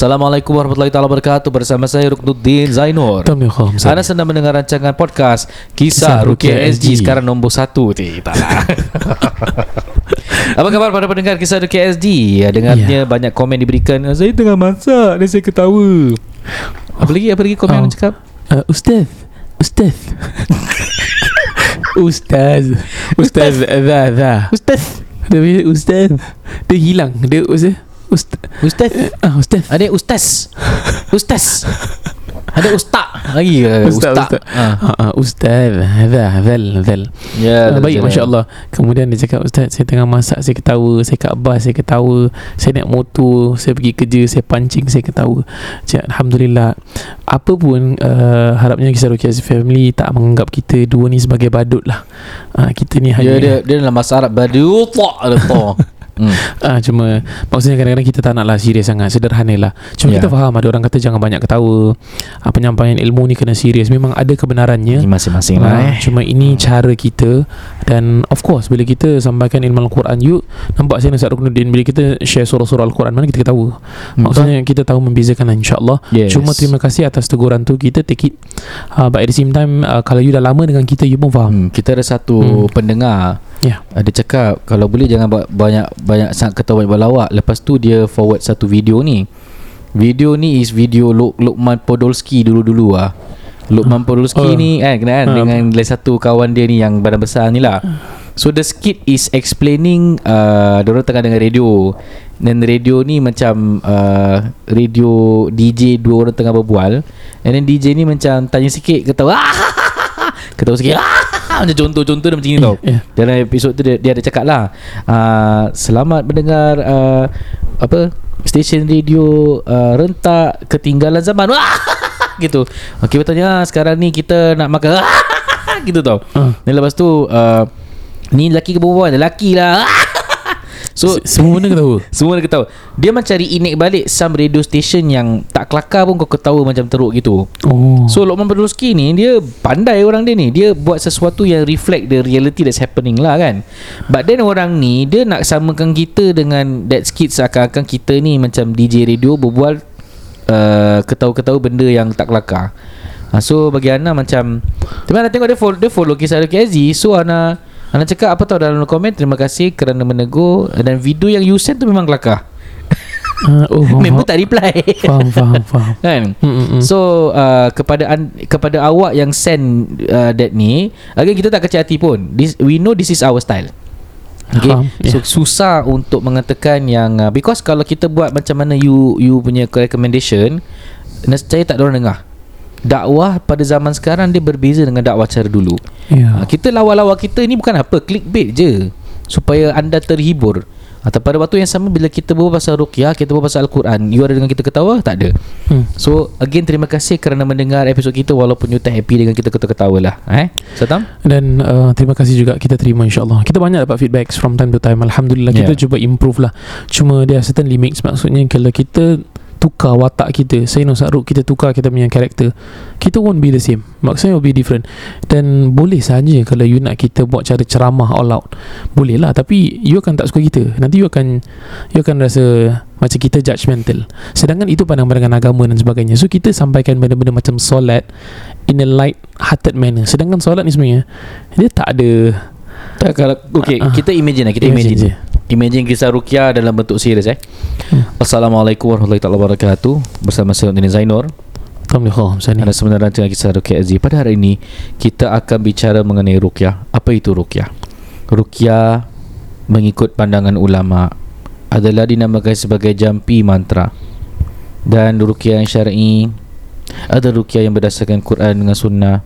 Assalamualaikum warahmatullahi taala wabarakatuh bersama saya Ruknuddin Zainur. Anda sedang mendengar rancangan podcast Kisah Kisah Rukia Rukia SG SG. sekarang nombor satu lah. Apa khabar para pendengar Kisah Rukia SG? Ya, dengarnya Ya. banyak komen diberikan. Saya tengah masak dan saya ketawa. Apa lagi? Apa lagi komen Oh. yang cakap? Uh, Ustaz. Ustaz. Ustaz. Ustaz. Dah, dah. Ustaz. Dia Ustaz. Dia hilang. Dia Ustaz. Ustaz. Ustaz. Ah, Ustaz. Ada ustaz. Ustaz. Ada ustaz lagi ke? Ustaz. Ustaz. Ustaz. Ha. Ah, Ustaz. Ya, baik, jalan. Masya Allah Kemudian dia cakap Ustaz saya tengah masak Saya ketawa Saya kat bas Saya ketawa Saya naik motor Saya pergi kerja Saya pancing Saya ketawa Cik, Alhamdulillah Apa pun uh, Harapnya kisah Rukiah Family Tak menganggap kita Dua ni sebagai badut lah uh, Kita ni Ya, hanya dia dia dalam bahasa Arab badu tak ada tak. Hmm. Ah cuma maksudnya kadang-kadang kita tak naklah serius sangat sederhana lah. Cuma Ya. yeah. kita faham ada orang kata jangan banyak ketawa. Ah, penyampaian ilmu ni kena serius. Memang ada kebenarannya. Ini masing-masing lah Ah, eh. Cuma ini cara kita dan of course bila kita sampaikan ilmu Al-Quran you nampak saya Ustaz Ruknuddin bila kita share surah-surah Al-Quran mana kita ketawa. Hmm, Maksudnya kita tahu membezakan insya-Allah. Yes. Cuma terima kasih atas teguran tu kita take it. Uh, but at the same time uh, kalau you dah lama dengan kita you pun faham. Hmm, kita ada satu Hmm. pendengar Ya. ada cakap kalau boleh jangan ba- banyak banyak sangat ketawa banyak berlawak. Lepas tu dia forward satu video ni. Video ni is video Luk, Lukman Podolski dulu-dulu ah. Lukman Podolski Oh. ni kan kena kan Ah. dengan lagi satu kawan dia ni yang badan besar ni lah. So the skit is explaining uh, Diorang tengah dengar radio Dan radio ni macam uh, Radio DJ Dua orang tengah berbual And then DJ ni macam Tanya sikit Ketawa Ketawa sikit Macam contoh-contoh dia macam ni tau. Ya. Dalam episod tu dia, dia ada cakap lah uh, Selamat mendengar uh, Apa Stesen radio uh, Rentak Ketinggalan zaman. Wah! Gitu. Okay bertanya Sekarang ni kita nak makan. Gitu tau. Ah. Dan lepas tu uh, Ni lelaki ke perempuan? Lelaki lah So Se- semua benda ketawa. semua dia ketawa. Dia macam reenact balik Some radio station yang Tak kelakar pun kau ketawa macam teruk gitu. Oh. So Lokman Podolski ni Dia pandai orang dia ni. Dia buat sesuatu yang reflect The reality that's happening lah kan? But then orang ni Dia nak samakan kita dengan That skit seakan-akan kita ni Macam DJ radio Berbual uh, Ketawa-ketawa benda yang tak kelakar. Uh, So bagi Ana macam Tapi Ana tengok dia follow, dia follow kisah Ruki Aziz. So Ana Ana cakap apa tau dalam komen Terima kasih kerana menegur Dan video yang you send tu memang kelakar Uh, oh, faham, Member tak reply faham, faham, faham. Kan hmm. So uh, kepada an, kepada awak yang send uh, that ni, again kita tak kecil hati pun. This we know this is our style. Okay. Faham, So yeah. susah untuk mengatakan yang uh, because kalau kita buat macam mana you you punya recommendation, nescaya tak ada orang dengar. Dakwah pada zaman sekarang dia berbeza dengan dakwah cara dulu. Ya. Ha, kita lawa-lawa kita ni bukan apa clickbait je supaya anda terhibur. Atau pada waktu yang sama bila kita berbual pasal ruqyah, kita berbual pasal Al-Quran, you ada dengan kita ketawa? Tak ada. Hmm. So again terima kasih kerana mendengar episod kita walaupun you tak happy dengan kita ketawa lah. Eh? Satam? Dan uh, terima kasih juga kita terima insyaAllah Kita banyak dapat feedbacks from time to time Alhamdulillah Yeah. kita cuba improve lah Cuma are certain limits Maksudnya kalau kita tukar watak kita Saya Nur Saruk kita tukar kita punya karakter Kita won't be the same Maksudnya will be different Dan boleh saja kalau you nak kita buat cara ceramah all out Boleh lah Tapi you akan tak suka kita Nanti you akan You akan rasa Macam kita judgmental Sedangkan itu pandangan-pandangan agama dan sebagainya So kita sampaikan benda-benda macam solat In a light hearted manner Sedangkan solat ni sebenarnya Dia tak ada Tak, kalau okay, ah. kita imagine lah, kita Imagine imagine. je. Imagine kisah ruqyah dalam bentuk serius eh. Hmm. Assalamualaikum warahmatullahi wabarakatuh. Bersama saya Nurdin Zainur. Alhamdulillah Sani Anda sebenarnya rancangan kisah Ruqyah Aziz Pada hari ini Kita akan bicara mengenai Ruqyah Apa itu Ruqyah? Ruqyah Mengikut pandangan ulama adalah dinamakan sebagai jampi mantra dan ruqyah yang syar'i ada ruqyah yang berdasarkan Quran dengan sunnah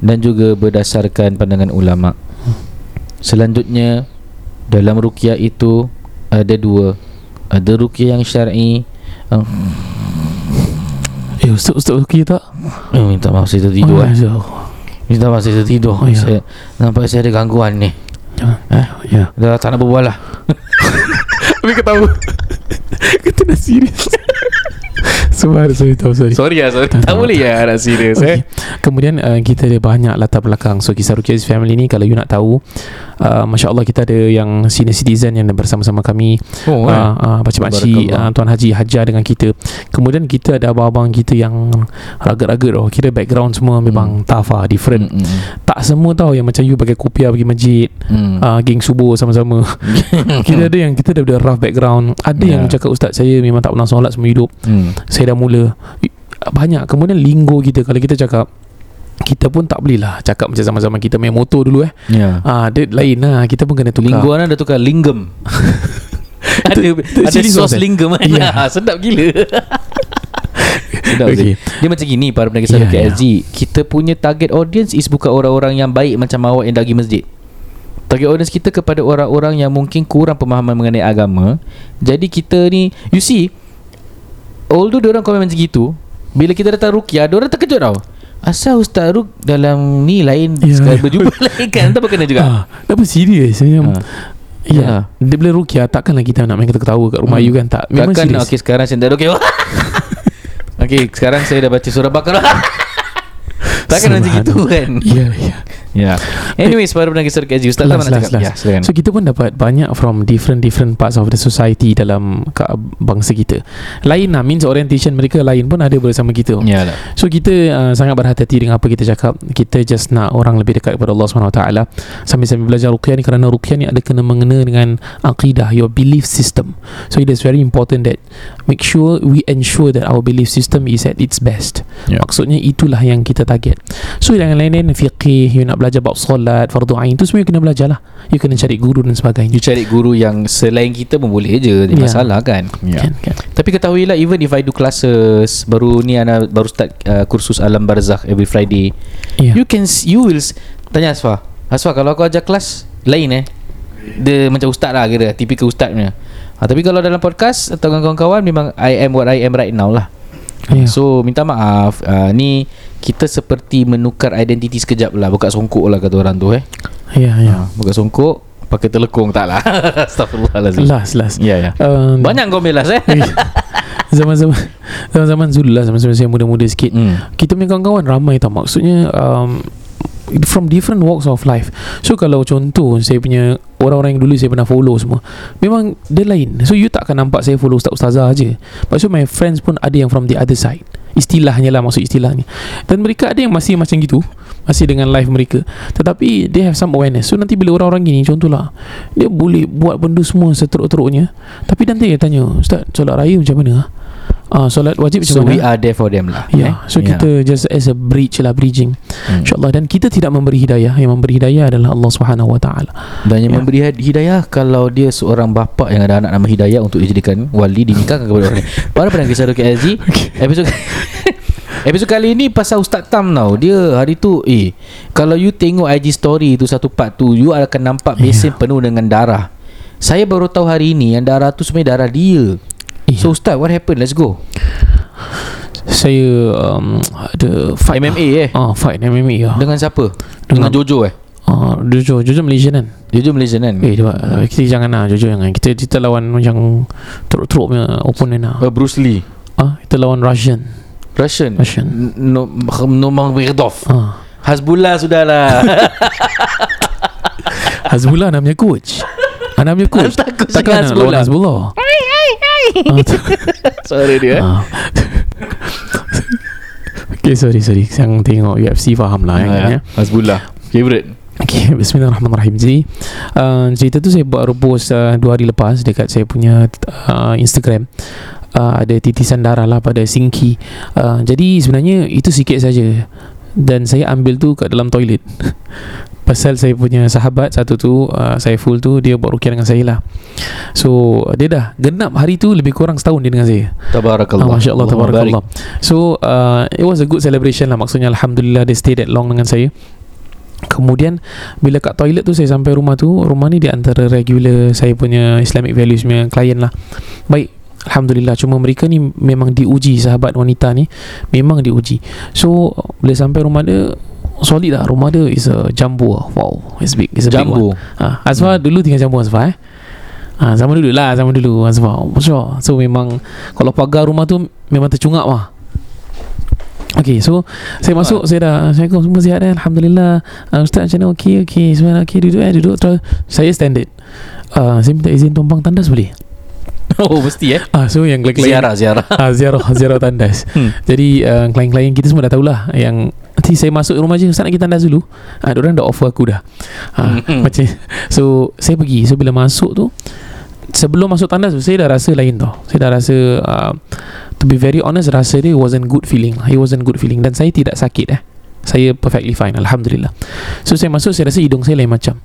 dan juga berdasarkan pandangan ulama. Selanjutnya dalam ruqyah itu ada dua. Ada ruqyah yang syar'i. Uh, Eh Ustaz Ustaz okey tak? eh, minta maaf saya tertidur. oh, eh. ya. Minta maaf saya tertidur. Oh, ya. Saya nampak saya ada gangguan ni. Jangan. Eh? Ya. Dah tak nak berbual lah. Habis ketawa Kata nak serius Sorry, sorry, tahu, sorry. Sorry lah, sorry. Tak boleh ya nak serius Okay. Kemudian uh, kita ada banyak latar belakang So kisah Rukia's family ni Kalau you nak tahu uh, Masya Allah kita ada yang senior citizen Yang bersama-sama kami Oh, uh, eh. uh, uh, Tuan Haji Hajar dengan kita Kemudian kita ada abang-abang kita yang Ragat-ragat oh. Kira background semua memang tough lah Different Mm, mm, Tak semua tau Yang macam you pakai kopiah pergi masjid mm. uh, Geng subuh sama-sama Kita ada yang Kita ada rough background Ada yang Ya. cakap Ustaz saya memang tak pernah solat semua hidup Mm. Saya dah mula Banyak Kemudian linggo kita Kalau kita cakap kita pun tak boleh lah Cakap macam zaman-zaman kita main motor dulu eh Ya. Ah, Dia lain lah Kita pun kena tukar Lingguan dah tukar linggem. ada ada sos sauce, eh? linggem kan. Yeah. Sedap gila. Sedap Okay. Dia macam gini para pendengar Ya, yeah. KSG. Kita punya target audience is bukan orang-orang yang baik macam awak yang dagi masjid. Target audience kita kepada orang-orang yang mungkin kurang pemahaman mengenai agama. Jadi kita ni you see although dia orang komen macam gitu, bila kita datang rukyah, dia orang terkejut tau. Asal Ustaz Ruk dalam ni lain yeah. ya. berjumpa lain kan? Tak kena juga. Ah, Apa serius Saya ha. Ya Dia bila rukiah Takkanlah kita nak main ketawa kat rumah Hmm. you kan? Tak Memang Takkan serius Okey sekarang saya dah Okey. Okey sekarang saya dah baca surah Baqarah. Takkan macam gitu kan? Ya ya Ya Anyways Para pendengar kisah KSG Ustaz Last, last, cakap last. Silakan So kita pun dapat banyak from different different parts of the society dalam ka- bangsa kita. Lain lah means orientation mereka lain pun ada bersama kita. Ya lah So kita uh, sangat berhati-hati dengan apa kita cakap. Kita just nak orang lebih dekat kepada Allah SWT sambil-sambil belajar ruqyah ni kerana ruqyah ni ada kena mengena dengan akidah, your belief system. So it is very important that make sure we ensure that our belief system is at its best. Ya. Maksudnya itulah yang kita target. So yang lain-lain fiqih, you nak belajar bab solat, fardu ain tu semua you kena belajar lah. You kena cari guru dan sebagainya. You cari guru yang Selain kita pun boleh je Jadi Ya. masalah kan Ya Kan, kan. Tapi ketahuilah Even if I do classes Baru ni Ana baru start uh, Kursus Alam Barzakh Every Friday Yeah. You can s- You will s- Tanya Asfa Asfa kalau aku ajar kelas Lain eh Dia macam ustaz lah kira Typical ustaz punya ha, Tapi kalau dalam podcast Atau dengan kawan-kawan Memang I am what I am right now lah Yeah. So minta maaf uh, Ni Kita seperti menukar identiti sekejap lah. Buka songkok lah kata orang tu eh. Ya, ya. ha, Buka songkok Pakai telekung tak lah. Astaghfirullahaladzim Last, last. Ya ya. Um, Banyak kau belas eh. Zaman-zaman Zaman-zaman Zul lah Zaman-zaman saya muda-muda sikit. Hmm. Kita punya kawan-kawan ramai tau. Maksudnya um, From different walks of life. So kalau contoh Saya punya Orang-orang yang dulu Saya pernah follow semua Memang dia lain. So you tak akan nampak Saya follow Ustaz-Ustazah je But so my friends pun Ada yang from the other side. Istilahnya lah Maksud istilahnya. Dan mereka ada yang masih macam gitu Masih dengan life mereka. Tetapi They have some awareness. So nanti bila orang-orang gini Contohlah Dia boleh buat benda semua Seteruk-teruknya. Tapi nanti dia tanya Ustaz Solat raya macam mana Ah, Solat wajib So we are there for them lah Ya, eh? so kita just as a bridge lah bridging. Hmm. InsyaAllah dan kita tidak memberi hidayah. Yang memberi hidayah adalah Allah Subhanahu Wa Taala. Dan yang Ya. memberi hid- hidayah Kalau dia seorang bapa Yang ada anak nama hidayah Untuk dijadikan wali Dinikahkan kepada orang Para pendengar kisah Dr. LG Episod Episod kali ni Pasal Ustaz Tam tau Dia hari tu Eh Kalau you tengok IG story tu Satu part tu You akan nampak Besin Ya. penuh dengan darah Saya baru tahu hari ni Yang darah tu sebenarnya darah dia Ya. So Ustaz what happened Let's go Saya um, ada fight MMA eh Ah, fight MMA ya. Dengan siapa? Dengan, Dengan- Jojo eh Ah, Jojo, Jojo Malaysian kan. Jojo Malaysian kan Eh, dia, kita jangan lah Jojo jangan. Kita kita lawan yang teruk-teruk punya opponent lah. uh, Bruce Lee Ah, kita lawan Russian. Russian Russian. N- No Nomagvedov Ah, Hasbullah sudahlah Hazbullah namanya coach. Ah, namanya coach. Takut Takkan sangat nak lawan Hasbullah. Hazbullah. Ah, tu- Suara dia eh Ah. Okay sorry sorry Yang tengok UFC faham lah Ah, ya. ya. Hasbullah Favorite Okay, Bismillahirrahmanirrahim Jadi uh, Cerita tu saya baru post uh, Dua hari lepas Dekat saya punya uh, Instagram uh, Ada titisan darah lah Pada Sinki uh, Jadi sebenarnya Itu sikit saja Dan saya ambil tu Kat dalam toilet Pasal saya punya sahabat Satu tu uh, Saiful tu Dia buat rukiah dengan saya lah. So Dia dah Genap hari tu Lebih kurang setahun dia dengan saya. Tabarakallah. Ah, Masya Allah Tabarakallah. So uh, It was a good celebration lah. Maksudnya Alhamdulillah Dia stay that long dengan saya. Kemudian Bila kat toilet tu Saya sampai rumah tu Rumah ni di antara regular Saya punya Islamic values punya Klien lah. Baik Alhamdulillah. Cuma mereka ni Memang diuji Sahabat wanita ni Memang diuji. So Bila sampai rumah dia Solid lah. Rumah dia is a jumbo lah. Wow It's big It's a big Jumbo. one. Ha, Azfar hmm. dulu tinggal jumbo Azfar eh? Ha, Zaman dulu lah Zaman dulu Azfar Masya So memang Kalau pagar rumah tu Memang tercungap lah. Okay so Saya masuk Saya dah Assalamualaikum semua sihat eh? Alhamdulillah. Uh, Ustaz macam mana? Okay okay. Semua okay duduk eh? Duduk terus Saya standard. Uh, Saya minta izin tumpang tandas boleh Oh mesti eh. Ah so yang klien-klien Ziarah ziarah. ah, ziarah ziarah tandas. Hmm. Jadi uh, klien-klien kita semua dah tahulah yang nanti saya masuk rumah je Ustaz nak kita tandas dulu. Ah orang dah offer aku dah. Ah Hmm. macam so saya pergi. So bila masuk tu sebelum masuk tandas tu saya dah rasa lain tau. Saya dah rasa uh, to be very honest rasa dia wasn't good feeling. It wasn't good feeling dan saya tidak sakit eh. Saya perfectly fine Alhamdulillah. So saya masuk Saya rasa hidung saya lain macam.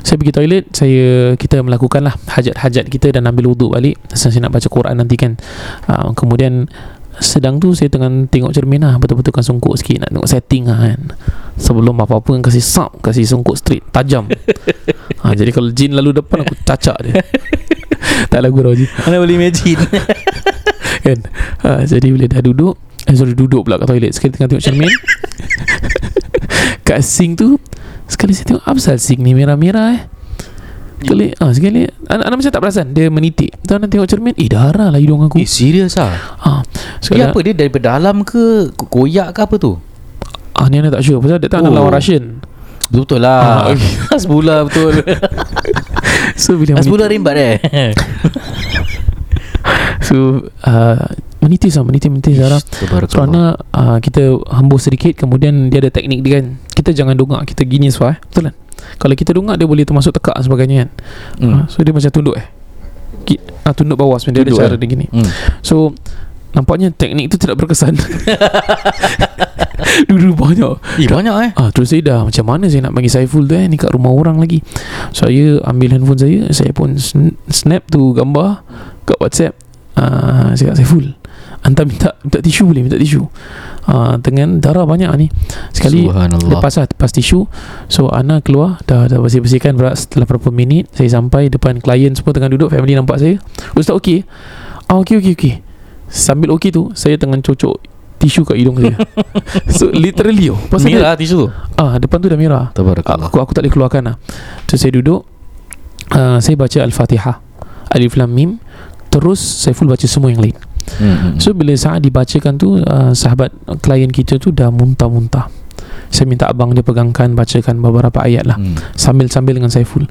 Saya pergi toilet Saya Kita melakukan lah Hajat-hajat kita Dan ambil wuduk balik. Saya, saya nak baca Quran nanti kan. Uh, Kemudian Sedang tu saya tengah tengok cermin lah. Betul-betul kan sungkuk sikit Nak tengok setting lah kan. Sebelum apa-apa kan Kasih sap Kasih sungkuk straight Tajam. Ha, Jadi kalau jin lalu depan Aku cacak dia. Tak lagu Roji Mana boleh imagine. kan? Ha, Jadi bila dah duduk Eh sorry duduk pula kat toilet Sekali tengah tengok cermin Kat sink tu Sekali saya tengok Apa sink ni merah-merah eh Sekali ah, Sekali anak, anak macam tak perasan Dia menitik Tu anak tengok cermin Eh darah lah hidung aku eh serius ah. ah, sekali, Dia apa dia daripada dalam ke ko- koyak ke apa tu? ah, Ni anak tak sure Pasal dia tak nak Oh. lawan Russian Betul lah. Ah, okay. Hasbullah betul. So bila Hasbullah menitik rimbat eh. So uh, Menitis lah Menitis-menitis darah So Ana uh, Kita hembus sedikit Kemudian dia ada teknik dia kan Kita jangan dongak Kita gini sebab eh Betul kan Kalau kita dongak Dia boleh termasuk tekak dan sebagainya kan Hmm. hmm. So dia macam tunduk eh Ki- ah, Tunduk bawah sebenarnya Dia Tunduk, ada cara eh? dia gini Hmm. So Nampaknya teknik tu tidak berkesan Dulu banyak Eh banyak eh. Ah, terus saya dah macam mana saya nak bagi Saiful tu eh ni kat rumah orang lagi. Saya ambil handphone saya, saya pun sn- snap tu gambar kat WhatsApp. Ah, saya kat Saiful. Hantar minta minta tisu boleh minta tisu. Ah, dengan darah banyak ni. Sekali lepas lah lepas tisu So Ana keluar Dah, dah bersih-bersihkan Setelah berapa minit Saya sampai depan klien semua tengah duduk Family nampak saya Ustaz okey Ah okey okey okey Sambil okey tu Saya tengah cocok Tisu kat hidung saya So literally oh Pasal dia- tisu. Ah depan tu dah merah. Tabarakallah. Aku aku tak boleh keluarkan lah. Terus saya duduk uh, saya baca Al-Fatihah. Alif Lam Mim. Terus saya full baca semua yang lain. Hmm. So bila saat dibacakan tu uh, sahabat klien kita tu dah muntah-muntah. Saya minta abang dia pegangkan bacakan beberapa ayat lah Hmm. sambil-sambil dengan Saiful.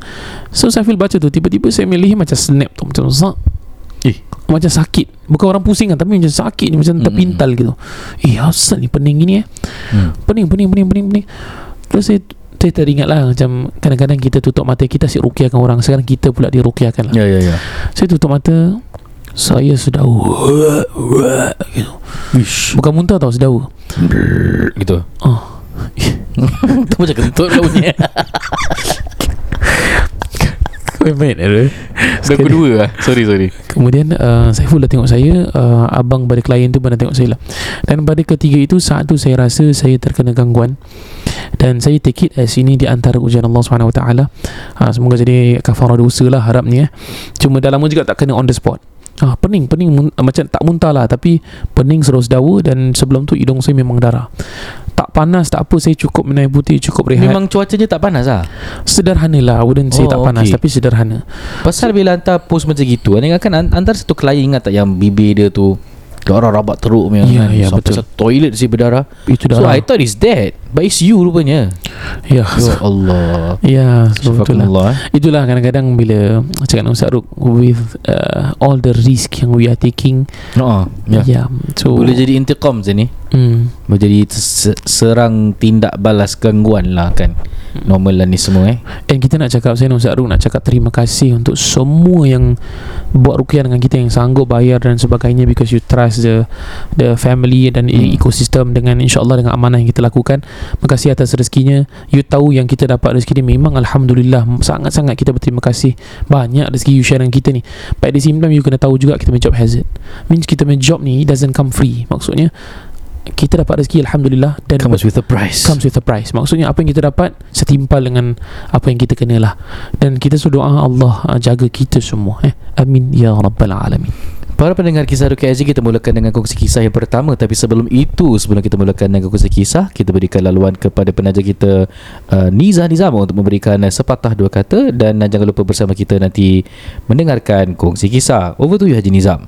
So Saiful baca tu tiba-tiba saya milih macam snap tu macam zak. Eh. Macam sakit Bukan orang pusing kan Tapi macam sakit Macam Mm-mm. terpintal gitu Eh asal ni pening gini eh Hmm. Pening pening pening pening pening Terus saya saya teringat lah Macam kadang-kadang kita tutup mata Kita asyik rukiahkan orang Sekarang kita pula dirukiahkan lah Ya ya ya. Saya tutup mata Saya sedau gitu. Wish. Bukan muntah tau sedau Gitu. oh. Tu macam kentut lah bunyi. Main-main Dah kedua lah. Sorry sorry. Kemudian uh, Saiful dah tengok saya uh, Abang pada klien tu pernah tengok saya lah Dan pada ketiga itu Saat tu saya rasa Saya terkena gangguan Dan saya take it as ini Di antara ujian Allah SWT uh, Semoga jadi kafarah dosa lah harapnya Cuma dah lama juga tak kena on the spot Ah, pening, pening mun- ah, macam tak muntah lah tapi pening serus dawa dan sebelum tu hidung saya memang darah. Tak panas tak apa saya cukup minum air putih, cukup rehat. Memang cuacanya tak panas lah. sederhana lah, wouldn't say Oh, tak panas okay. tapi sederhana. Pasal bila hantar post macam gitu Ni kan an- antara satu klien ingat tak Yang bibir dia tu Darah rabat teruk punya Ya, kan? ya, Sampai betul. satu toilet si berdarah Itu So darah. I thought it's dead But it's you rupanya ya. Ya Allah Ya, so betul lah. Syafakumullah eh. Itulah kadang-kadang bila cakap dengan Ustaz Ruk with uh, all the risk yang we are taking. oh, ya. Yeah. So Boleh jadi intiqam je ni hmm, Boleh jadi se- serang tindak balas gangguan lah kan Normal lah ni semua eh And kita nak cakap Saya Ustaz Ruk nak cakap terima kasih Untuk semua yang Buat rukiah dengan kita Yang sanggup bayar dan sebagainya Because you trust the The family Dan Hmm. ekosistem Dengan insyaAllah dengan amanah yang kita lakukan Makasih atas rezekinya. You tahu yang kita dapat rezeki ni. Memang Alhamdulillah Sangat-sangat kita berterima kasih. Banyak rezeki you share dengan kita ni. But at the same time You kena tahu juga Kita punya job hazard. Means kita punya job ni doesn't come free. Maksudnya kita dapat rezeki Alhamdulillah Dan Comes with a price. comes with a price. Maksudnya apa yang kita dapat Setimpal dengan Apa yang kita kena lah Dan kita suruh doa Allah uh, Jaga kita semua eh. Amin Ya Rabbal Alamin Para pendengar kisah Ruki Aziz Kita mulakan dengan kongsi kisah yang pertama. Tapi sebelum itu Sebelum kita mulakan dengan kongsi kisah Kita berikan laluan kepada penaja kita uh, Niza Nizam Untuk memberikan sepatah dua kata. Dan jangan lupa bersama kita nanti Mendengarkan kongsi kisah. Over to you Haji Nizam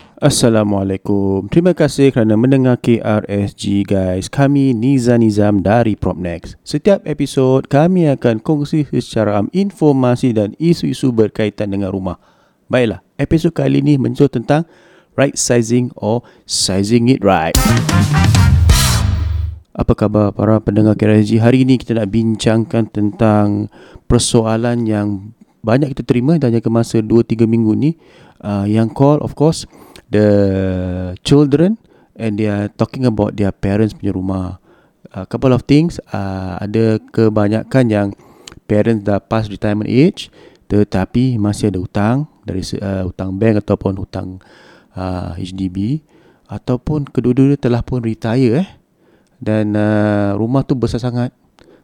Assalamualaikum. Terima kasih kerana mendengar KRSG guys. Kami Niza Nizam dari Propnex. Setiap episod kami akan kongsi secara am informasi dan isu-isu berkaitan dengan rumah. Baiklah, episod kali ini mencuit tentang right sizing or sizing it right. Apa khabar para pendengar KRSG? Hari ini kita nak bincangkan tentang persoalan yang banyak kita terima dan jangka masa 2-3 minggu ni uh, yang call of course the children and they are talking about their parents punya rumah. A couple of things, uh, ada kebanyakan yang parents dah past retirement age tetapi masih ada hutang dari uh, hutang bank ataupun hutang uh, HDB ataupun kedua-dua telah pun retire eh dan uh, rumah tu besar sangat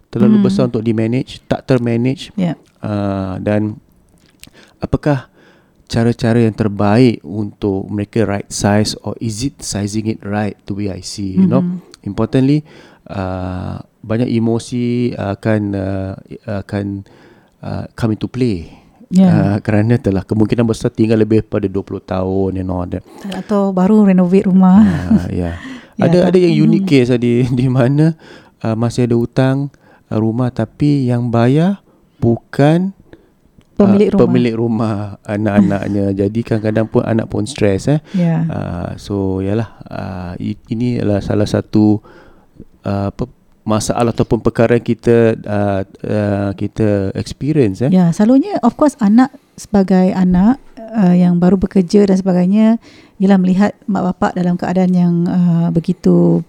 terlalu Hmm. besar untuk di manage tak termanage Yeah. uh, dan apakah cara-cara yang terbaik untuk mereka right size or is it sizing it right the way I see you know Mhm. importantly uh, banyak emosi akan uh, akan uh, come into play Yeah. uh, kerana telah kemungkinan besar tinggal lebih pada 20 tahun and all that Atau baru renovate rumah. uh, yeah. Ya, ada ada yang tapi- unique case di di mana uh, masih ada hutang uh, rumah tapi yang bayar bukan Pemilik uh, rumah. pemilik rumah anak-anaknya jadi kadang-kadang pun anak pun stres eh Ya. uh, so yalah uh, ini adalah salah satu uh, apa masalah ataupun perkara yang kita uh, uh, kita experience eh Ya, selalunya of course anak sebagai anak uh, yang baru bekerja dan sebagainya ialah melihat mak bapak dalam keadaan yang uh, begitu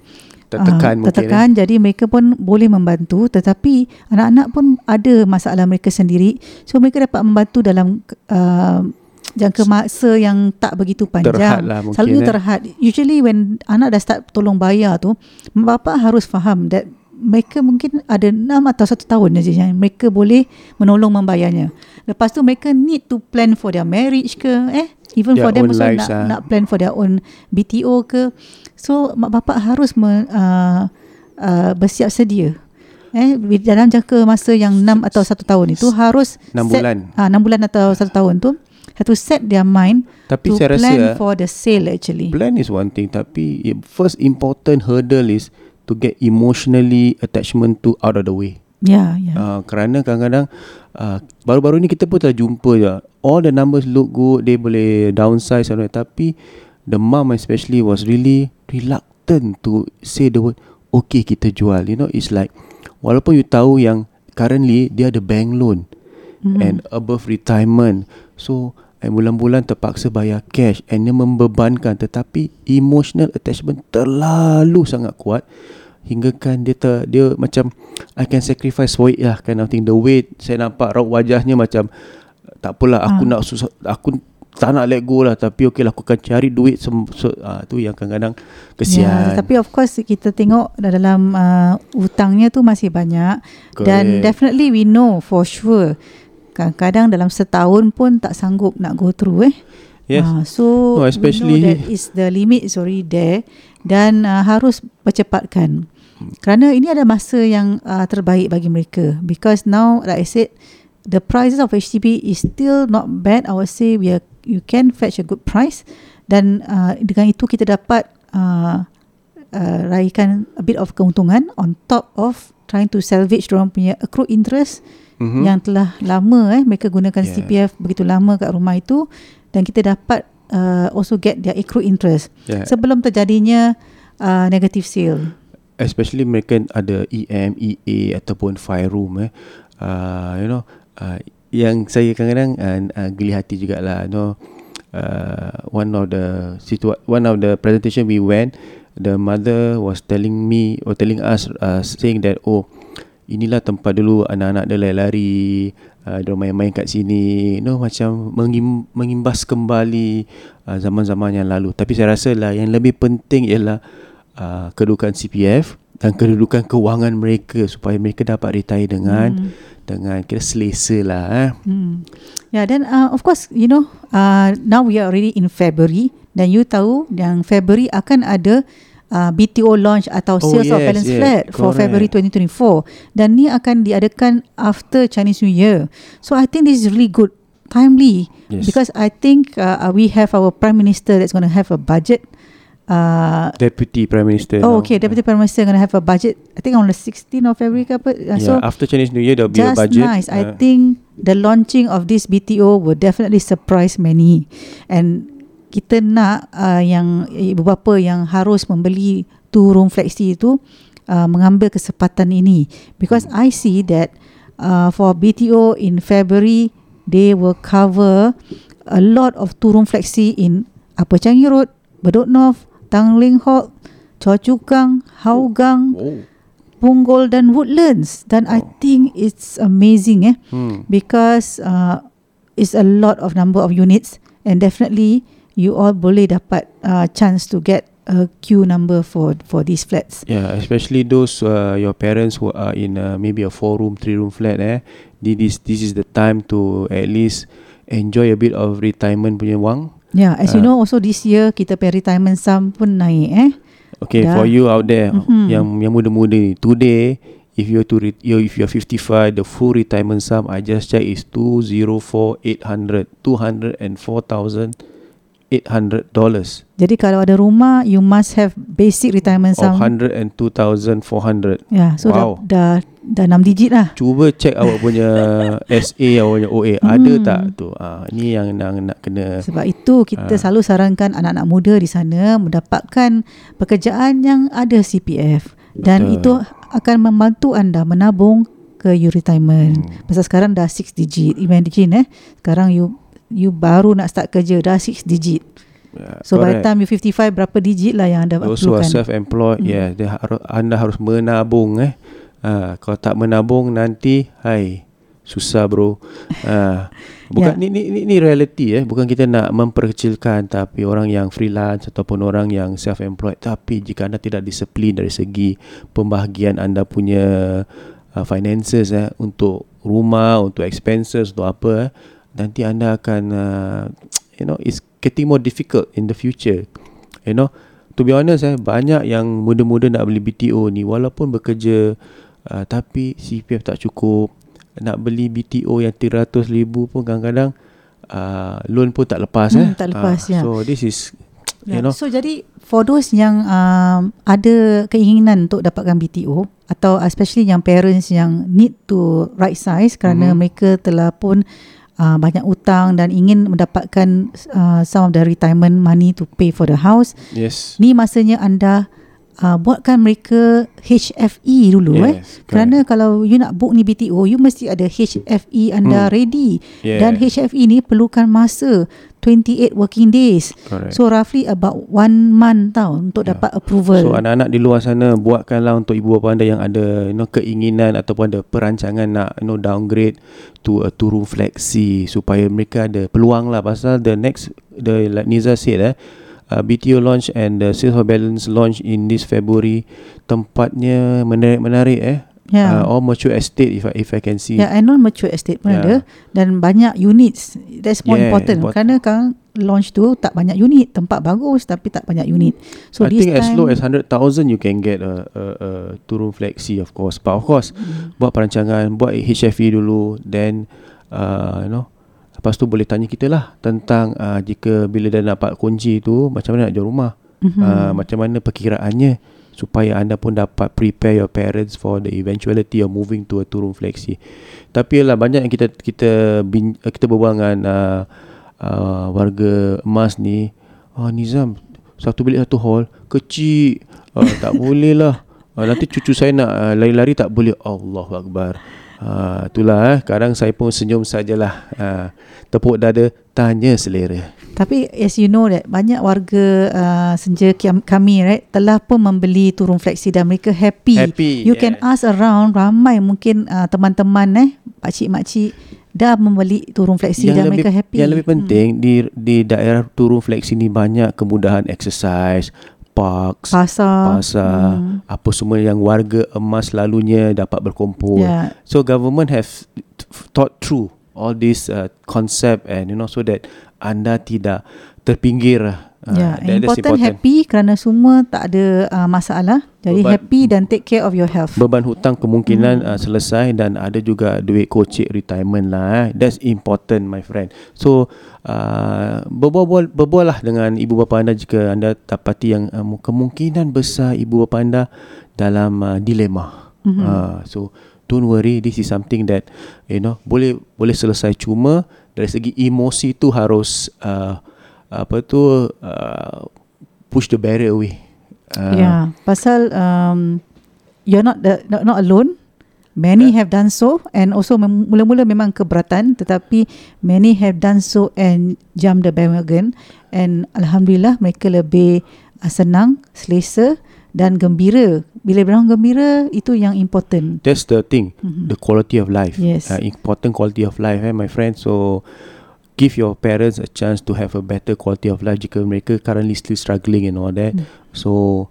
tertekan mungkin tertekan. Jadi mereka pun boleh membantu tetapi anak-anak pun ada masalah mereka sendiri. So mereka dapat membantu dalam uh, jangka masa yang tak begitu panjang. Terhad lah mungkin, selalunya eh. terhad. Usually when anak dah start tolong bayar tu mak bapak harus faham that mereka mungkin ada 6 atau 1 tahun saja yang mereka boleh menolong membayarnya. Lepas tu mereka need to plan for their marriage ke eh? Even Their for them also nak, ah. nak plan for their own BTO ke. So mak bapak harus me, uh, uh, bersiap sedia. Eh dalam jangka masa yang 6 atau 1 tahun itu harus Enam set, bulan. ah 6 bulan atau 1 tahun tu have to set their mind tapi to saya rasa plan ah, for the sale actually. Plan is one thing tapi first important hurdle is to get emotionally attachment to out of the way. ya ya Uh, kerana kadang-kadang uh, baru-baru ni kita pun telah jumpa je. All the numbers look good dia boleh downsize and all tapi the mom especially was really reluctant to say the word okay kita jual. You know it's like walaupun you tahu yang currently dia ada bank loan Mhm. and above retirement. So and bulan-bulan terpaksa bayar cash and dia membebankan. Tetapi emotional attachment terlalu sangat kuat. Hingga kan dia ter, dia macam I can sacrifice for it lah kind of thing. The way saya nampak raut wajahnya macam tak apalah aku Ah. nak susah aku tak nak let go lah. Tapi okey lah aku akan cari duit sem, se, ah, tu yang kadang-kadang kesian. Ya, tapi of course kita tengok dalam uh, hutangnya tu masih banyak. Dan Correct. definitely we know for sure kadang-kadang dalam setahun pun tak sanggup nak go through eh. yes No, so especially- we know that is the limit is already there dan uh, harus percepatkan. Kerana ini ada masa yang uh, terbaik bagi mereka because now like I said the prices of HDB is still not bad. I would say we are, you can fetch a good price dan uh, dengan itu kita dapat uh, uh, raikan a bit of keuntungan on top of trying to salvage orang punya accrued interest Mhm. yang telah lama eh mereka gunakan Yeah. CPF begitu lama kat rumah itu dan kita dapat uh, also get their accrued interest yeah. sebelum terjadinya uh, negative sale. especially mereka ada EM, EA ataupun five room eh. Uh, you know, uh, yang saya kadang-kadang uh, uh, geli hati jugalah you know uh, one of the situa- one of the presentation we went the mother was telling me or telling us uh, saying that oh inilah tempat dulu anak-anak dia lari-lari uh, dia main-main kat sini you know macam mengim, mengimbas kembali uh, zaman-zaman yang lalu tapi saya rasa lah yang lebih penting ialah uh, kedudukan CPF dan kedudukan kewangan mereka supaya mereka dapat retire dengan Hmm. dengan kira selesa lah eh. Hmm. Yeah, then uh, of course, you know, uh, now we are already in February dan you tahu yang February akan ada uh, BTO launch atau Oh, sales of yes, balance yes, flat for correct. February 2024 dan ni akan diadakan after Chinese New Year. So I think this is really good timely Yes. because I think uh, we have our prime minister that's going to have a budget uh, Deputy Prime Minister Oh, now. okay. Deputy Prime Minister going to have a budget. I think on the 16th of February ke apa. Uh, Yeah, so after Chinese New Year there'll be a just budget. nice. I Uh, think the launching of this BTO will definitely surprise many. And kita nak uh, yang ibu bapa yang harus membeli two room flexi itu uh, mengambil kesempatan ini. Because I see that uh, for BTO in February they will cover a lot of two room flexi in Upper Changi Road, Bedok North, Tanglin Halt, Choa Chu Kang, Hougang, oh. Punggol dan Woodlands. Dan I think it's amazing eh? Hmm. because uh, it's a lot of number of units and definitely you all boleh dapat uh, chance to get a queue number for for these flats. Yeah, especially those uh, your parents who are in uh, maybe a four room, three room flat. Eh, this this is the time to at least enjoy a bit of retirement punya wang. Yeah, as uh, you know, also this year kita pay retirement sum pun naik. Eh, okay, dah. for you out there mm-hmm. yang yang muda-muda ni today. If you're to re- you if you're 55, the full retirement sum I just check is 204,800, 204,800. $800. Jadi kalau ada rumah, you must have basic retirement sum. $102,400. and Yeah, so wow. dah, dah, dah 6 digit lah. Cuba check awak punya SA, awak punya OA. Hmm. Ada tak tu? Ah, ha, ini yang nak, nak kena. Sebab itu, kita ha. selalu sarankan anak-anak muda di sana mendapatkan pekerjaan yang ada CPF. Dan Betul. itu akan membantu anda menabung ke your retirement. Hmm. Pasal sekarang dah 6 digit. Imagine eh. Sekarang you you baru nak start kerja dah 6 digit. uh, So by the correct. time you 55 berapa digit lah yang anda Those who are perlukan. self-employed, Hmm. yeah, dia anda harus menabung eh. Ah, kalau tak menabung nanti, hai, susah bro. Ah, bukan Ya. ni, ni ni ni reality eh, bukan kita nak memperkecilkan tapi orang yang freelance ataupun orang yang self-employed tapi jika anda tidak disiplin dari segi pembahagian anda punya uh, finances eh untuk rumah, untuk expenses, untuk apa eh, nanti anda akan uh, you know it's getting more difficult in the future. You know, to be honest eh banyak yang muda-muda nak beli BTO ni walaupun bekerja uh, tapi CPF tak cukup nak beli BTO yang 300 ribu pun kadang-kadang uh, loan pun tak lepas Hmm, eh tak lepas, Ah, ya. so this is Ya, you know So jadi for those yang um, ada keinginan untuk dapatkan BTO atau especially yang parents yang need to right size kerana Mhm. mereka telah pun uh, banyak utang dan ingin mendapatkan uh, some of the retirement money to pay for the house. yes Ni masanya anda uh, buatkan mereka HFE dulu eh. yes Kerana kalau you nak book ni BTO, you mesti ada HFE anda Hmm. ready. yeah, Dan HFE ni perlukan masa 28 working days. correct. So roughly about one month tau untuk Ya. dapat approval. So anak-anak di luar sana buatkanlah untuk ibu bapa anda yang ada you know keinginan ataupun ada perancangan nak you know downgrade to a two room flexi supaya mereka ada peluang lah pasal the next the like Niza said eh uh, BTO launch and the sales of balance launch in this February tempatnya menarik-menarik eh yeah. uh, all mature estate if I, if I can see yeah, and non mature estate pun Yeah. ada dan banyak units. That's more Yeah, important. important. Kerana kan launch tu tak banyak unit, tempat bagus tapi tak banyak unit. So I this think as time low as 100,000 you can get a, a, a two room flexi of course but of course Hmm. buat perancangan buat HFE dulu then uh, you know lepas tu boleh tanya kita lah tentang uh, jika bila dah dapat kunci tu macam mana nak jual rumah mm-hmm. uh, macam mana perkiraannya supaya anda pun dapat prepare your parents for the eventuality of moving to a two room flexi. Tapi lah banyak yang kita kita bin, kita berbual dengan uh, uh, warga emas ni, ah Nizam satu bilik satu hall kecil uh, tak boleh lah. Uh, nanti cucu saya nak uh, lari-lari tak boleh. Allahu akbar. Ha, itulah eh. Kadang saya pun senyum sajalah. Ha, tepuk dada, tanya selera. Tapi as you know that banyak warga uh, senja kami right telah pun membeli turun fleksi dan mereka happy. Happy, You yeah. can ask around ramai mungkin uh, teman-teman eh pakcik makcik dah membeli turun fleksi dan lebih, mereka happy. Yang lebih penting hmm. di di daerah turun fleksi ni banyak kemudahan exercise, parks, pasar. pasar, hmm. apa semua yang warga emas selalunya dapat berkumpul. Yeah. So government have thought through all this uh, concept and you know so that anda tidak terpinggir. Uh, Ya, that- that's important, happy kerana semua tak ada uh, masalah. Jadi Beban- happy dan take care of your health. Beban hutang kemungkinan uh, selesai dan ada juga duit kocek retirement lah. Eh. That's important my friend. So uh, berbual berbual lah dengan ibu bapa anda jika anda dapati yang uh, kemungkinan besar ibu bapa anda dalam uh, dilema. Mm-hmm. Uh, so don't worry this is something that you know boleh boleh selesai cuma dari segi emosi tu harus uh, apa tu uh, push the barrier away. Uh, yeah, pasal um, you're not the, not, not alone. Many have done so and also mem- mula-mula memang keberatan tetapi many have done so and jump the bandwagon and alhamdulillah mereka lebih uh, senang, selesa dan gembira. Bila orang gembira itu yang important. That's the thing, mm-hmm. the quality of life. Yes. Uh, important quality of life, eh, my friend. So, give your parents a chance to have a better quality of life jika mereka currently still struggling and all that. Mm. So,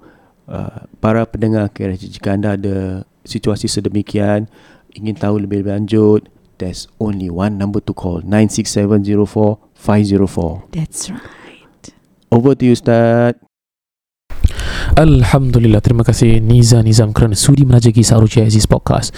uh, para pendengar KRJ, jika anda ada situasi sedemikian, ingin tahu lebih lanjut, there's only one number to call, 96704-504. That's right. Over to you, Ustaz. Alhamdulillah. Terima kasih Niza Nizam Kerana sudi menajaki Saruji Aziz Podcast.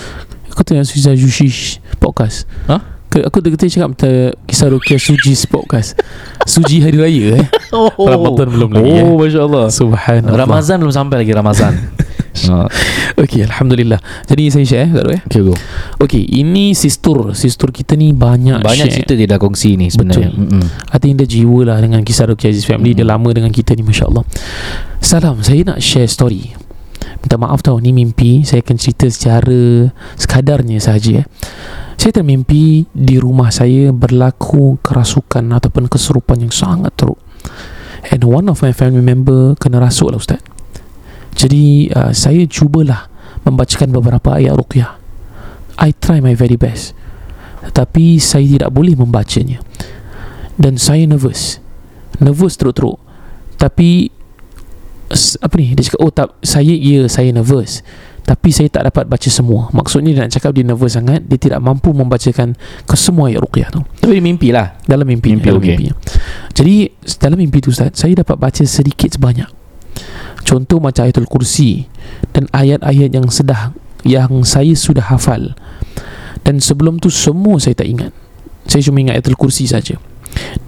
Aku tengok Suja Yushish Podcast. Ha? Ke- Aku tengok cakap Minta Kisah Rukia Suji Podcast. Suji Hari Raya eh? Oh, Ramadan belum lagi, eh. Oh, Masya Allah Subhanallah. Ramazan belum sampai lagi Ramazan ha. Okay Alhamdulillah. Jadi saya share eh, Tak eh? Okay go. Okay ini Sistur. Sistur kita ni banyak Banyak share. cerita dia dah kongsi ni sebenarnya. Betul. Mm-mm. I think dia jiwa lah Dengan kisah Rukia Aziz Family. Hmm. Dia lama dengan kita ni Masya Allah Salam Saya nak share story. Minta maaf tau Ni mimpi. Saya akan cerita secara Sekadarnya sahaja eh. Saya termimpi Di rumah saya Berlaku kerasukan Ataupun keserupan yang sangat teruk. And one of my family member Kena rasuk lah Ustaz. Jadi uh, Saya cubalah Membacakan beberapa ayat ruqyah. I try my very best Tetapi Saya tidak boleh membacanya. Dan saya nervous. Nervous teruk-teruk. Tapi Apa ni Dia cakap Oh tak Saya ya Saya nervous Tapi saya tak dapat baca semua Maksudnya dia nak cakap Dia nervous sangat Dia tidak mampu membacakan Kesemua ayat ruqyah tu Tapi dia mimpi lah dalam mimpi, Mimpi, dalam okey. mimpi. Jadi dalam mimpi tu Ustaz, saya dapat baca sedikit sebanyak. Contoh macam ayatul kursi dan ayat-ayat yang sedah yang saya sudah hafal. Dan sebelum tu semua saya tak ingat. Saya cuma ingat ayatul kursi saja.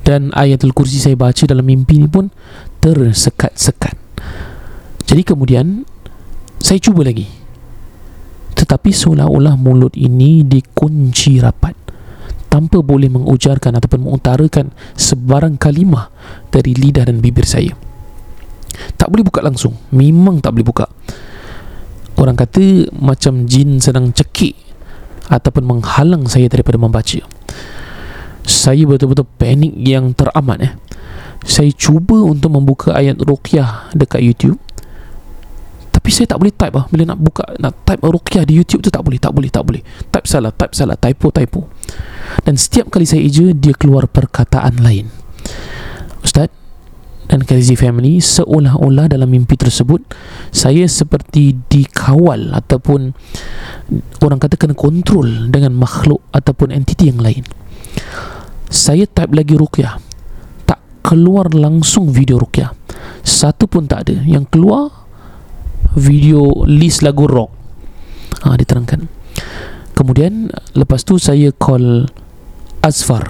Dan ayatul kursi saya baca dalam mimpi ni pun tersekat-sekat. Jadi kemudian saya cuba lagi. Tetapi seolah-olah mulut ini dikunci rapat tanpa boleh mengujarkan ataupun mengutarakan sebarang kalimah dari lidah dan bibir saya. Tak boleh buka langsung. Memang tak boleh buka. Orang kata macam jin sedang cekik ataupun menghalang saya daripada membaca. Saya betul-betul panik yang teramat eh. Saya cuba untuk membuka ayat ruqyah dekat YouTube. Tapi saya tak boleh type lah Bila nak buka Nak type ruqyah di YouTube tu tak boleh Tak boleh, tak boleh. Type salah, type salah Typo, typo. Dan setiap kali saya eja Dia keluar perkataan lain. Ustaz Dan Khazi Family Seolah-olah dalam mimpi tersebut Saya seperti dikawal Ataupun Orang kata kena kontrol Dengan makhluk Ataupun entiti yang lain. Saya type lagi ruqyah. Tak keluar langsung video ruqyah. Satu pun tak ada. Yang keluar Video list lagu rock. Ha, Diterangkan. Kemudian Lepas tu saya call Azfar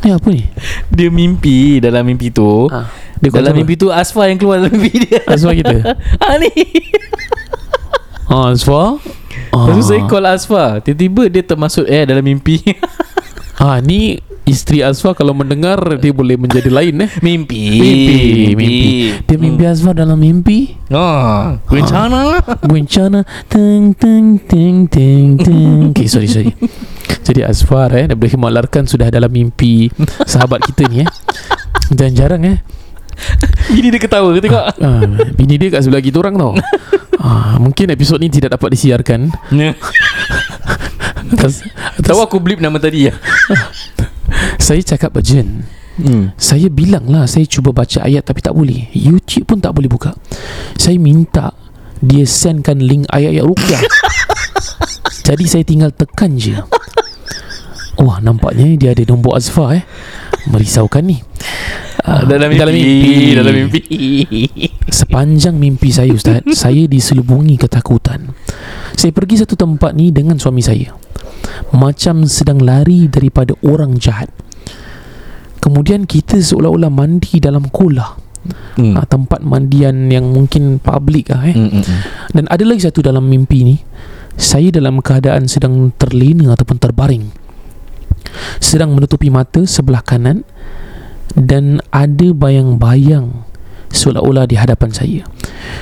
Ni apa ni? Dia mimpi Dalam mimpi tu. Ha. Dia Dalam mimpi tu Asfa yang keluar dalam mimpi dia. Asfa kita? Ah ni. Ah, Asfa ah. Lepas tu saya call Asfa Tiba-tiba dia termasuk eh dalam mimpi. Ah, Ni Isteri Asfa kalau mendengar Dia boleh menjadi lain eh. Mimpi. Mimpi Mimpi. Dia mimpi Asfa dalam mimpi? Oh Rencana Bencana Teng teng teng teng teng. Okay sorry sorry. Jadi Asfar eh Daripada Himalarkan Sudah dalam mimpi Sahabat kita ni eh. Dan jarang eh. Bini dia ketawa Kau tengok. Ah, Bini dia kat sebelah kita orang tau. Ah, Mungkin episod ni Tidak dapat disiarkan. Atas, Tahu aku blip nama tadi ya Saya cakap urgent hmm. Saya bilang lah Saya cuba baca ayat Tapi tak boleh. YouTube pun tak boleh buka. Saya minta Dia sendkan link ayat-ayat Ruqyah Jadi saya tinggal tekan je. Wah nampaknya Dia ada nombor Azfar eh. Merisaukan ni. Ah, Dalam mimpi Dalam mimpi. Dalam mimpi. Sepanjang mimpi saya Ustaz Saya diselubungi ketakutan Saya pergi satu tempat ni Dengan suami saya. Macam sedang lari Daripada orang jahat. Kemudian kita seolah-olah mandi dalam kolah hmm. ha, Tempat mandian yang mungkin public lah eh. Hmm, hmm, hmm. Dan ada lagi satu dalam mimpi ni. Saya dalam keadaan sedang terlena ataupun terbaring. Sedang menutupi mata sebelah kanan Dan ada bayang-bayang Seolah-olah di hadapan saya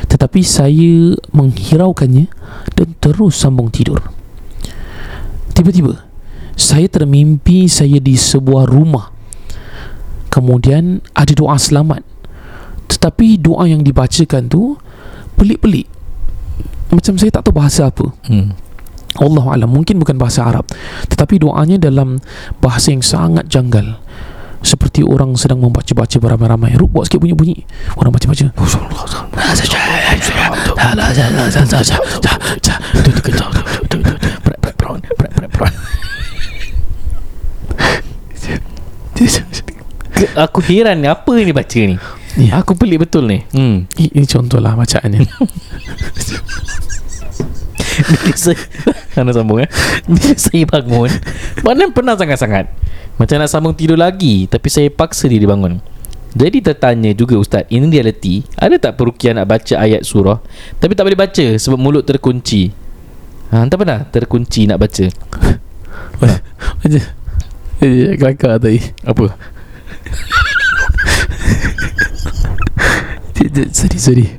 Tetapi saya menghiraukannya Dan terus sambung tidur. Tiba-tiba Saya termimpi saya di sebuah rumah. Kemudian ada doa selamat. Tetapi doa yang dibacakan tu Pelik-pelik. Macam saya tak tahu bahasa apa. Hmm. Allah alam mungkin bukan bahasa Arab. Tetapi doanya dalam bahasa yang sangat janggal seperti orang sedang membaca-baca beramai-ramai Ruk buat sikit bunyi-bunyi orang baca-baca Aku heran ni Apa ni baca ni Ya. Aku pelik betul ni hmm. ini contohlah bacaannya Bila saya Ana sambung eh Bila saya bangun Badan pernah sangat-sangat Macam nak sambung tidur lagi Tapi saya paksa diri bangun Jadi tertanya juga Ustaz In reality Ada tak perukian nak baca ayat surah? Tapi tak boleh baca Sebab mulut terkunci. Ha, Entah pernah terkunci nak baca. Macam Eh, kelakar tadi. Apa? Sedih, sedih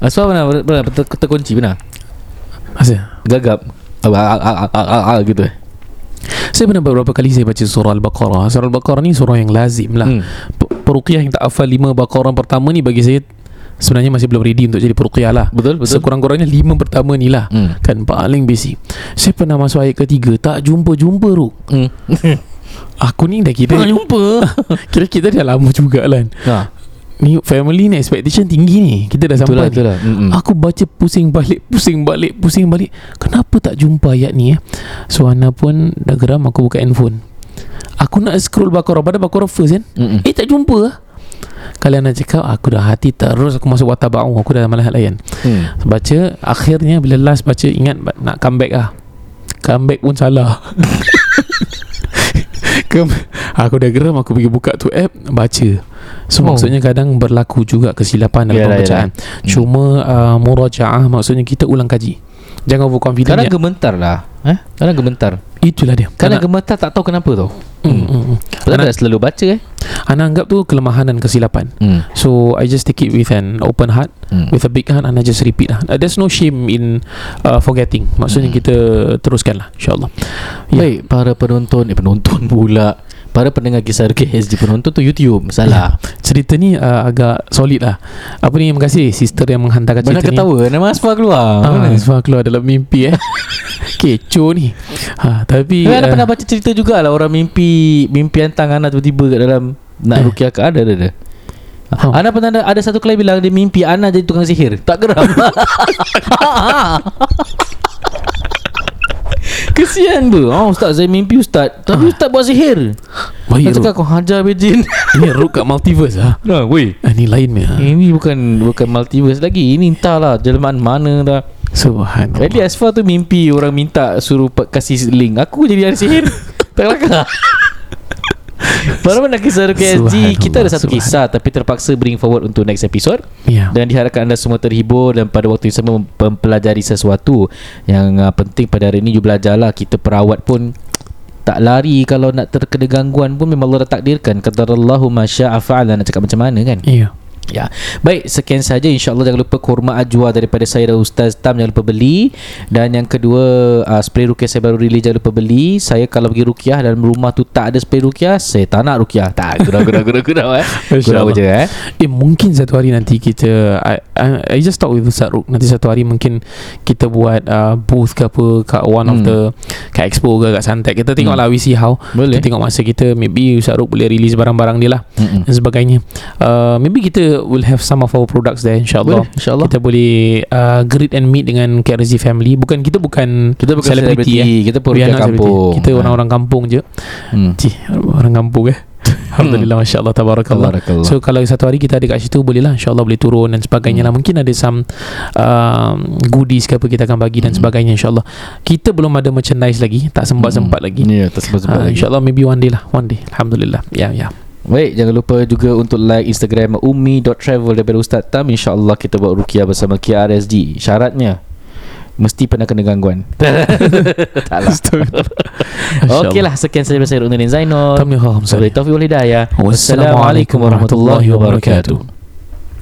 Asfar pernah, pernah ter, terkunci pernah? Asal Gagap. Ah, ah, ah, ah, ah, ah, gitu. eh Saya pernah beberapa kali saya baca surah Al-Baqarah. Surah Al-Baqarah ni surah yang lazim lah. Hmm. Peruqyah yang tak hafal lima Baqarah pertama ni bagi saya Sebenarnya masih belum ready untuk jadi peruqyah lah. Betul, betul. Sekurang-kurangnya lima pertama ni lah. Hmm. Kan paling basic. Saya pernah masuk ayat ketiga Tak jumpa-jumpa tu Hmm. Aku ni dah kira Pernah jumpa. Kira kita dah lama juga kan ha, Ni family ni expectation tinggi ni. Kita dah sampai ni itulah. Mm-mm. Aku baca pusing balik Pusing balik Pusing balik. Kenapa tak jumpa ayat ni eh? So Ana pun Dah geram aku buka handphone. Aku nak scroll Baqarah. Pada Baqarah first kan? Mm-mm. Eh tak jumpa lah Kalian nak cakap Aku dah hati terus Aku masuk wataba'u. Aku dah malas layan. Hmm. Baca Akhirnya bila last baca Ingat nak comeback lah Comeback pun salah. Aku dah geram Aku pergi buka tu app Baca So Oh. maksudnya kadang Berlaku juga kesilapan Dalam Yalah, pembacaan Cuma uh, Murajaah Maksudnya kita ulang kaji Jangan overconfident Kadang ya. gementar lah eh? Kadang gementar Itulah dia Kadang gementar tak tahu kenapa tau mm, mm, mm. Padahal Ana, dah selalu baca eh Ana anggap tu kelemahan dan kesilapan hmm. So I just take it with an open heart Hmm. With a big heart And I just repeat lah Uh, There's no shame in uh, Forgetting Maksudnya Hmm. kita Teruskan lah InsyaAllah Ya. Baik para penonton Eh penonton pula Para pendengar kisah KSG penonton tu YouTube Salah. Cerita ni uh, agak solid lah. Apa ni Terima kasih Sister yang menghantarkan Banyak cerita ni. ketawa Nama Asfar keluar. Ah, Mana? sebab keluar dalam mimpi eh. Kecoh ni. Ha, Tapi anda uh, pernah baca cerita jugalah Orang mimpi Mimpi hantar anak tiba-tiba kat dalam Nak Eh. rukiah ke Ada ada ada. Ha. Ana pernah ada, ada satu klien bilang Dia mimpi Ana jadi tukang sihir. Tak geram Kesian ber oh, Ustaz saya mimpi Ustaz. Tapi Ustaz buat sihir Baik cakap kau hajar bejin Ini Ruk kat multiverse lah Nah, weh. Ah, Ni lain punya Ini bukan bukan multiverse lagi. Ini entahlah Jelmaan mana dah. Subhanallah. Jadi Asfar tu mimpi Orang minta Suruh kasih link. Aku jadi ahli sihir Tak kelakar Walaupun nak kisah Rukia SG Kita ada satu kisah Tapi terpaksa bring forward Untuk next episode. Ya. Dan diharapkan anda semua terhibur Dan pada waktu yang sama Mempelajari sesuatu Yang uh, penting pada hari ini. You belajarlah Kita perawat pun tak lari. Kalau nak terkena gangguan pun memang Allah dah takdirkan qadarallahu ma syaa fa'ala. Nak cakap macam mana kan? Ya Ya. Baik, sekian saja insya-Allah jangan lupa kurma ajwa daripada saya dan Ustaz Tam jangan lupa beli dan yang kedua uh, spray ruqyah saya baru release jangan lupa beli. Saya kalau pergi ruqyah dalam rumah tu tak ada spray ruqyah, saya tak nak ruqyah. Tak, gurau gurau gurau gurau eh. Gurau je eh. Eh mungkin satu hari nanti kita I, I, I just talk with Ustaz Ruk Nanti satu hari mungkin Kita buat uh, Booth ke apa Kat one of Hmm. the Kat expo ke Kat Suntec Kita tengok lah We see how Boleh. Kita tengok masa kita Maybe Ustaz Ruk boleh release barang-barang dia lah Mm-mm. Dan sebagainya uh, Maybe kita Will have some of our products there InsyaAllah Boleh, insya-Allah. Kita boleh uh, Greet and meet dengan KRZ family Bukan Kita bukan Kita bukan celebrity, selebriti, kita pun celebrity. kampung. Kita Ha. orang-orang kampung je Hmm. Cih, Orang kampung eh Alhamdulillah Masya Allah Tabarakallah Tabarakallah. So kalau satu hari kita ada kat situ Boleh lah InsyaAllah boleh turun dan sebagainya Hmm. lah Mungkin ada some um, Goodies ke apa Kita akan bagi dan Hmm. sebagainya InsyaAllah Kita belum ada merchandise lagi Tak sempat-sempat lagi Ya, tak sempat-sempat uh, lagi. InsyaAllah maybe one day lah One day Alhamdulillah Ya ya Baik, jangan lupa juga untuk like Instagram ummi.travel daripada Ustaz Tam. InsyaAllah kita buat rukiah bersama KRSG. Syaratnya, mesti pernah kena gangguan. tak lah. Okey lah, sekian saja saya Rukunin Zainal. Taufiq wal hidayah. Wassalamualaikum warahmatullahi wabarakatuh